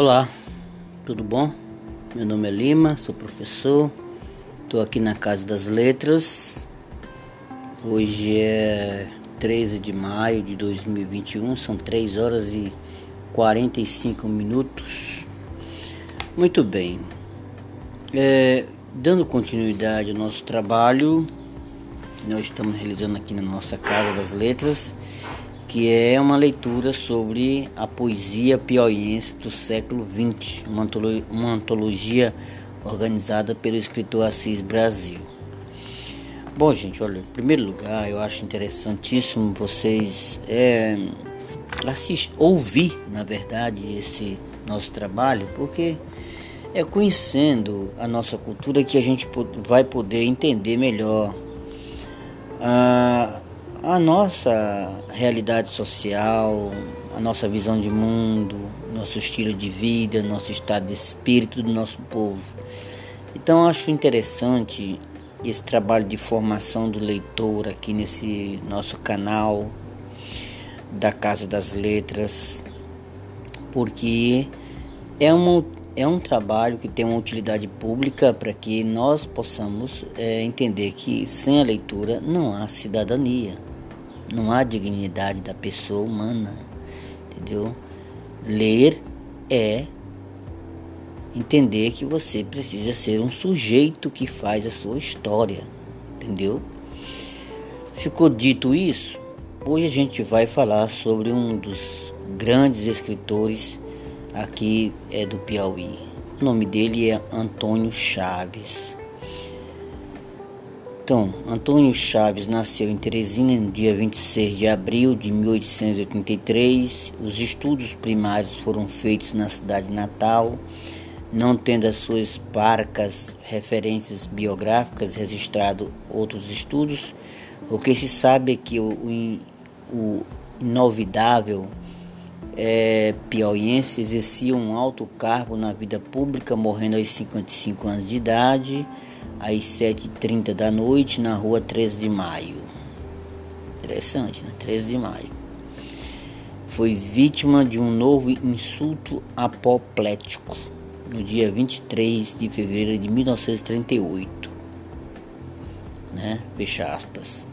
Olá, tudo bom? Meu nome é Lima, sou professor, estou aqui na Casa das Letras. Hoje é 13 de maio de 2021, são 3 horas e 45 minutos. Muito bem, é, dando continuidade ao nosso trabalho, que nós estamos realizando aqui na nossa Casa das Letras que é uma leitura sobre a poesia piauiense do século XX, uma antologia, uma antologia organizada pelo escritor Assis Brasil. Bom, gente, olha, em primeiro lugar, eu acho interessantíssimo vocês é, assistir, ouvir, na verdade, esse nosso trabalho, porque é conhecendo a nossa cultura que a gente vai poder entender melhor. Ah, a nossa realidade social, a nossa visão de mundo, nosso estilo de vida, nosso estado de espírito do nosso povo. Então acho interessante esse trabalho de formação do leitor aqui nesse nosso canal da Casa das Letras, porque é, uma, é um trabalho que tem uma utilidade pública para que nós possamos é, entender que sem a leitura não há cidadania. Não há dignidade da pessoa humana, entendeu? Ler é entender que você precisa ser um sujeito que faz a sua história, entendeu? Ficou dito isso? Hoje a gente vai falar sobre um dos grandes escritores aqui é do Piauí. O nome dele é Antônio Chaves. Então, Antônio Chaves nasceu em Teresina no dia 26 de abril de 1883. Os estudos primários foram feitos na cidade natal, não tendo as suas parcas referências biográficas registrado outros estudos. O que se sabe é que o, o, inovidável é, piauiense exercia um alto cargo na vida pública, morrendo aos 55 anos de idade às 7h30 da noite na rua 13 de maio. Interessante, né? 13 de maio. Foi vítima de um novo insulto apoplético no dia 23 de fevereiro de 1938. Né? Fecha aspas.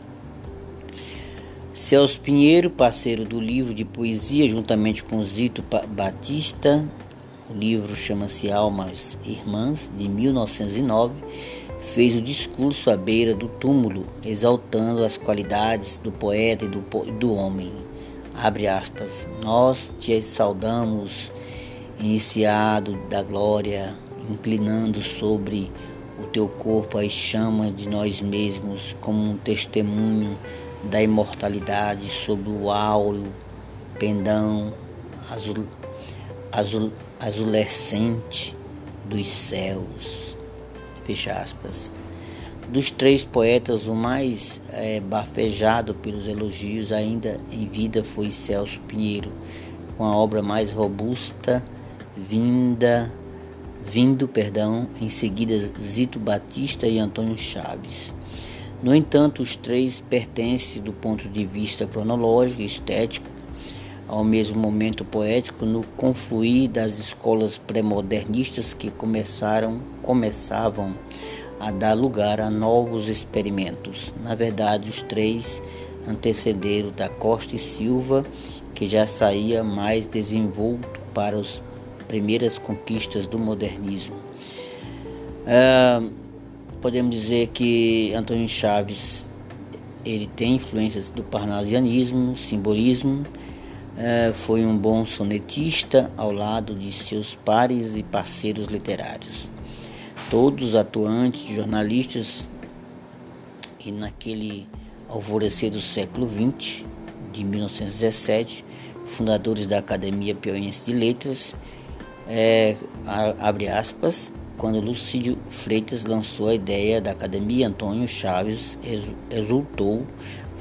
Celso Pinheiro, parceiro do livro de poesia, juntamente com Zito Batista, o livro chama-se Almas Irmãs, de 1909 fez o discurso à beira do túmulo, exaltando as qualidades do poeta e do, do homem. Abre aspas. Nós te saudamos, iniciado da glória, inclinando sobre o teu corpo as chamas de nós mesmos, como um testemunho da imortalidade sobre o áureo pendão azul, azul, azulescente dos céus. Fecha aspas. Dos três poetas, o mais é, bafejado pelos elogios ainda em vida foi Celso Pinheiro, com a obra mais robusta, vinda, vindo, perdão, em seguida Zito Batista e Antônio Chaves. No entanto, os três pertencem do ponto de vista cronológico e estético ao mesmo momento poético no confluir das escolas pré-modernistas que começaram, começavam a dar lugar a novos experimentos. Na verdade, os três antecederam da Costa e Silva, que já saía mais desenvolto para as primeiras conquistas do modernismo. Ah, podemos dizer que Antônio Chaves ele tem influências do parnasianismo, simbolismo, é, foi um bom sonetista ao lado de seus pares e parceiros literários. Todos atuantes, jornalistas, e naquele alvorecer do século XX, de 1917, fundadores da Academia Piauiense de Letras, é, abre aspas, quando Lucídio Freitas lançou a ideia da Academia, Antônio Chaves exultou,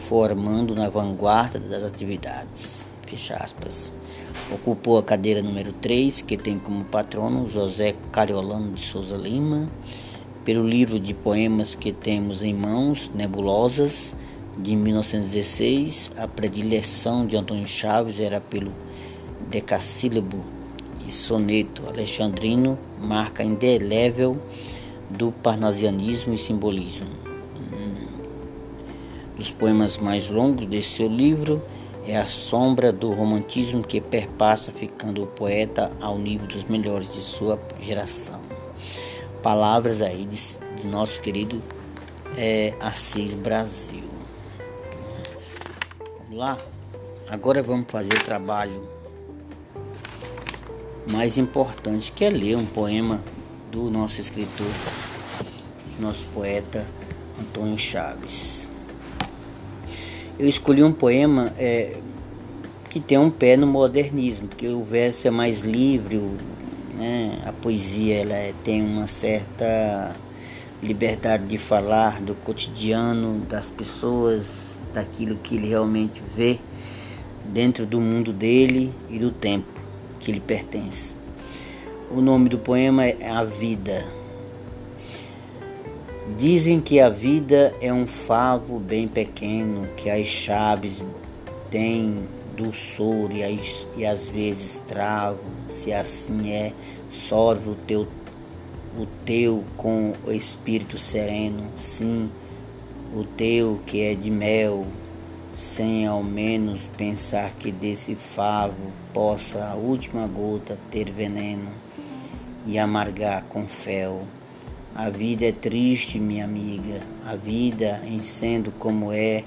formando na vanguarda das atividades fecha aspas. Ocupou a cadeira número 3, que tem como patrono José Cariolano de Souza Lima. Pelo livro de poemas que temos em mãos, Nebulosas, de 1916, a predileção de Antônio Chaves era pelo decassílabo e soneto alexandrino marca indelével do parnasianismo e simbolismo. Hum. Dos poemas mais longos desse seu livro é a sombra do romantismo que perpassa, ficando o poeta ao nível dos melhores de sua geração. Palavras aí de, de nosso querido é, Assis Brasil. Vamos lá? Agora vamos fazer o trabalho mais importante, que é ler um poema do nosso escritor, nosso poeta Antônio Chaves. Eu escolhi um poema é, que tem um pé no modernismo, porque o verso é mais livre, né? a poesia ela é, tem uma certa liberdade de falar do cotidiano das pessoas, daquilo que ele realmente vê dentro do mundo dele e do tempo que lhe pertence. O nome do poema é A Vida. Dizem que a vida é um favo bem pequeno, que as chaves têm dulçor e, e às vezes travo. Se assim é, sorve o teu, o teu com o espírito sereno, sim, o teu que é de mel, sem ao menos pensar que desse favo possa a última gota ter veneno e amargar com fel. A vida é triste, minha amiga. A vida, em sendo como é,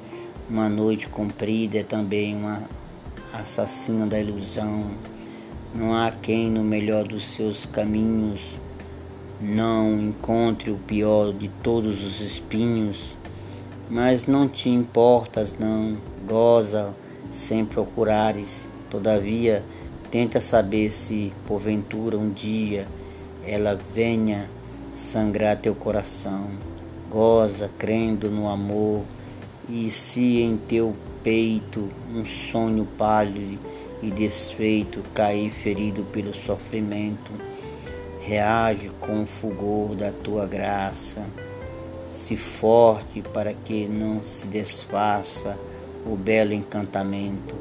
uma noite comprida, é também uma assassina da ilusão. Não há quem, no melhor dos seus caminhos, não encontre o pior de todos os espinhos. Mas não te importas, não, goza sem procurares. Todavia, tenta saber se, porventura, um dia ela venha sangrar teu coração. Goza crendo no amor, e se em teu peito um sonho pálido e desfeito cair ferido pelo sofrimento, reage com o fulgor da tua graça. Se forte para que não se desfaça o belo encantamento.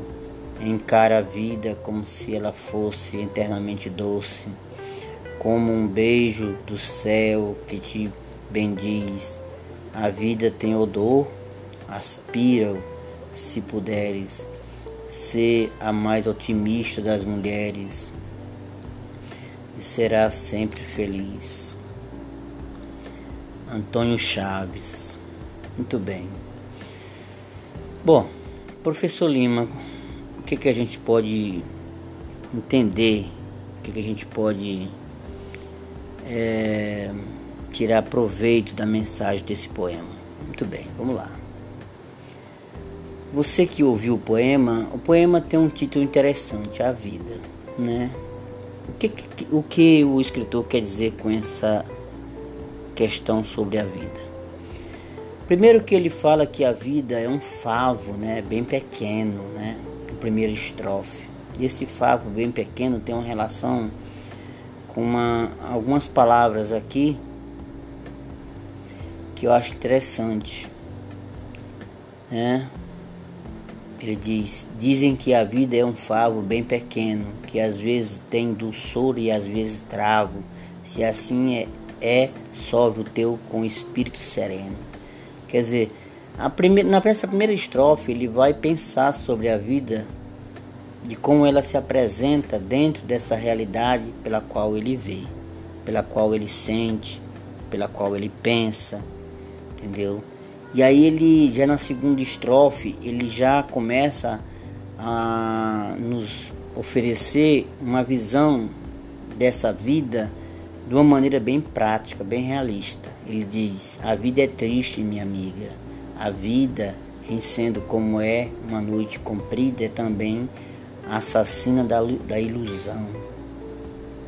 Encara a vida como se ela fosse eternamente doce como um beijo do céu que te bendiz. A vida tem odor, aspira-o se puderes. Ser a mais otimista das mulheres e será sempre feliz. Antônio Chaves. Muito bem. Bom, professor Lima, o que, que a gente pode entender? O que, que a gente pode é, tirar proveito da mensagem desse poema. Muito bem, vamos lá. Você que ouviu o poema, o poema tem um título interessante, A Vida, né? O que, o que o escritor quer dizer com essa questão sobre a vida? Primeiro que ele fala que a vida é um favo, né, bem pequeno, né, no primeiro estrofe. E esse favo bem pequeno tem uma relação com uma, algumas palavras aqui que eu acho interessante. Né? Ele diz: Dizem que a vida é um favo bem pequeno, que às vezes tem dulçor e às vezes travo. Se assim é, é sobre o teu com espírito sereno. Quer dizer, a primeira, na primeira estrofe ele vai pensar sobre a vida de como ela se apresenta dentro dessa realidade pela qual ele vê, pela qual ele sente, pela qual ele pensa, entendeu? E aí ele já na segunda estrofe, ele já começa a nos oferecer uma visão dessa vida de uma maneira bem prática, bem realista. Ele diz: "A vida é triste, minha amiga. A vida, em sendo como é, uma noite comprida, é também assassina da, da ilusão.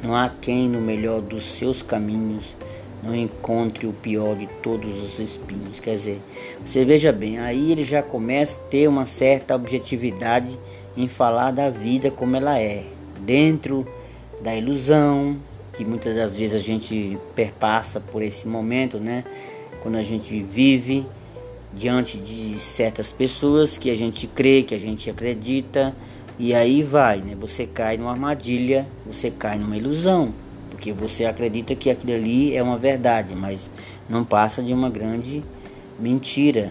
Não há quem no melhor dos seus caminhos não encontre o pior de todos os espinhos. Quer dizer, você veja bem, aí ele já começa a ter uma certa objetividade em falar da vida como ela é, dentro da ilusão, que muitas das vezes a gente perpassa por esse momento, né? Quando a gente vive diante de certas pessoas que a gente crê, que a gente acredita, E aí vai, né? Você cai numa armadilha, você cai numa ilusão, porque você acredita que aquilo ali é uma verdade, mas não passa de uma grande mentira,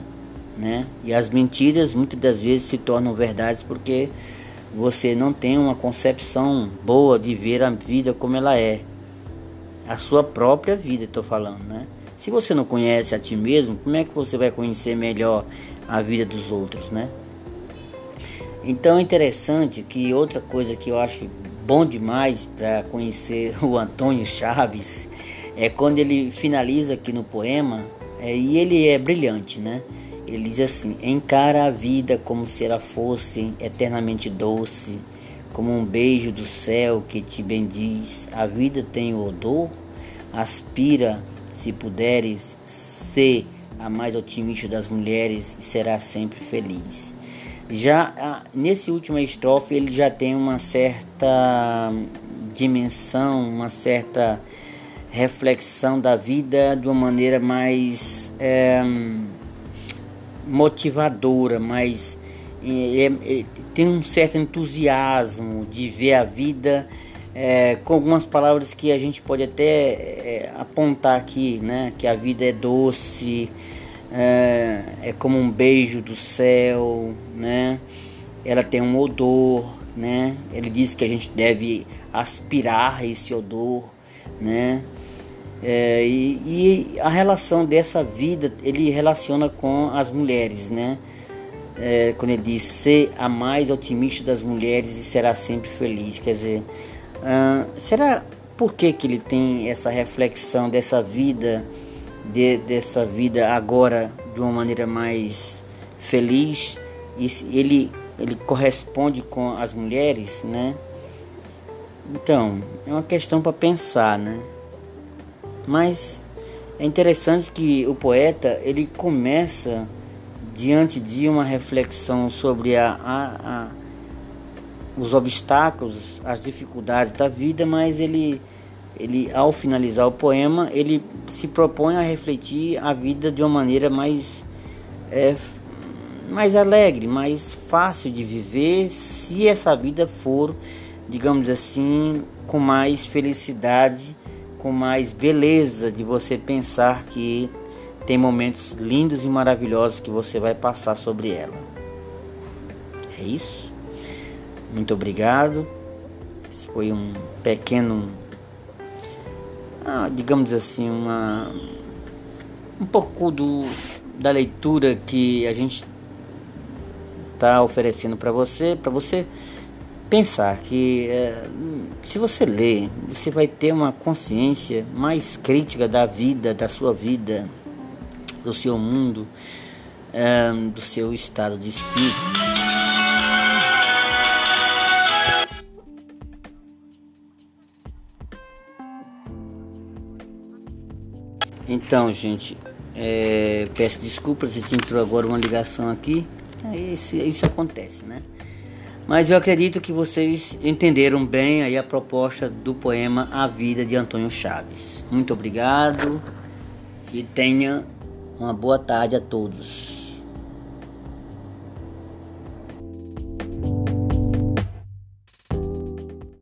né? E as mentiras muitas das vezes se tornam verdades porque você não tem uma concepção boa de ver a vida como ela é. A sua própria vida, estou falando, né? Se você não conhece a ti mesmo, como é que você vai conhecer melhor a vida dos outros, né? Então é interessante que outra coisa que eu acho bom demais para conhecer o Antônio Chaves é quando ele finaliza aqui no poema, é, e ele é brilhante, né? Ele diz assim: Encara a vida como se ela fosse eternamente doce, como um beijo do céu que te bendiz. A vida tem odor, aspira, se puderes, ser a mais otimista das mulheres e será sempre feliz. Já nesse último estrofe ele já tem uma certa dimensão, uma certa reflexão da vida de uma maneira mais é, motivadora, mais é, é, tem um certo entusiasmo de ver a vida com algumas palavras que a gente pode até apontar aqui, né? Que a vida é doce, é, é como um beijo do céu, né? Ela tem um odor, né? Ele diz que a gente deve aspirar esse odor, né? É, e, e, a relação dessa vida ele relaciona com as mulheres, né? É, quando ele diz ser a mais otimista das mulheres e será sempre feliz, quer dizer, uh, será por que, que ele tem essa reflexão dessa vida? De, dessa vida agora de uma maneira mais feliz ele ele corresponde com as mulheres, né? Então, é uma questão para pensar, né? Mas é interessante que o poeta ele começa diante de uma reflexão sobre a, a, a os obstáculos, as dificuldades da vida, mas ele ele ao finalizar o poema, ele se propõe a refletir a vida de uma maneira mais é, mais alegre, mais fácil de viver, se essa vida for, digamos assim, com mais felicidade, com mais beleza de você pensar que tem momentos lindos e maravilhosos que você vai passar sobre ela. É isso. Muito obrigado. Esse foi um pequeno ah, digamos assim, uma, um pouco do, da leitura que a gente está oferecendo para você, para você pensar que é, se você ler, você vai ter uma consciência mais crítica da vida, da sua vida, do seu mundo, é, do seu estado de espírito. Então, gente, é, peço desculpas se entrou agora uma ligação aqui. Isso, isso acontece, né? Mas eu acredito que vocês entenderam bem aí a proposta do poema A Vida de Antônio Chaves. Muito obrigado e tenha uma boa tarde a todos.